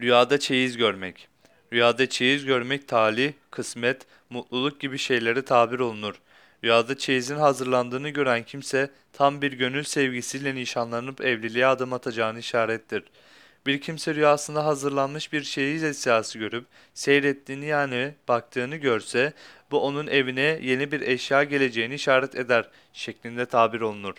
Rüyada çeyiz görmek. Rüyada çeyiz görmek talih, kısmet, mutluluk gibi şeylere tabir olunur. Rüyada çeyizin hazırlandığını gören kimse tam bir gönül sevgisiyle nişanlanıp evliliğe adım atacağını işarettir. Bir kimse rüyasında hazırlanmış bir çeyiz eşyası görüp seyrettiğini yani baktığını görse bu onun evine yeni bir eşya geleceğini işaret eder şeklinde tabir olunur.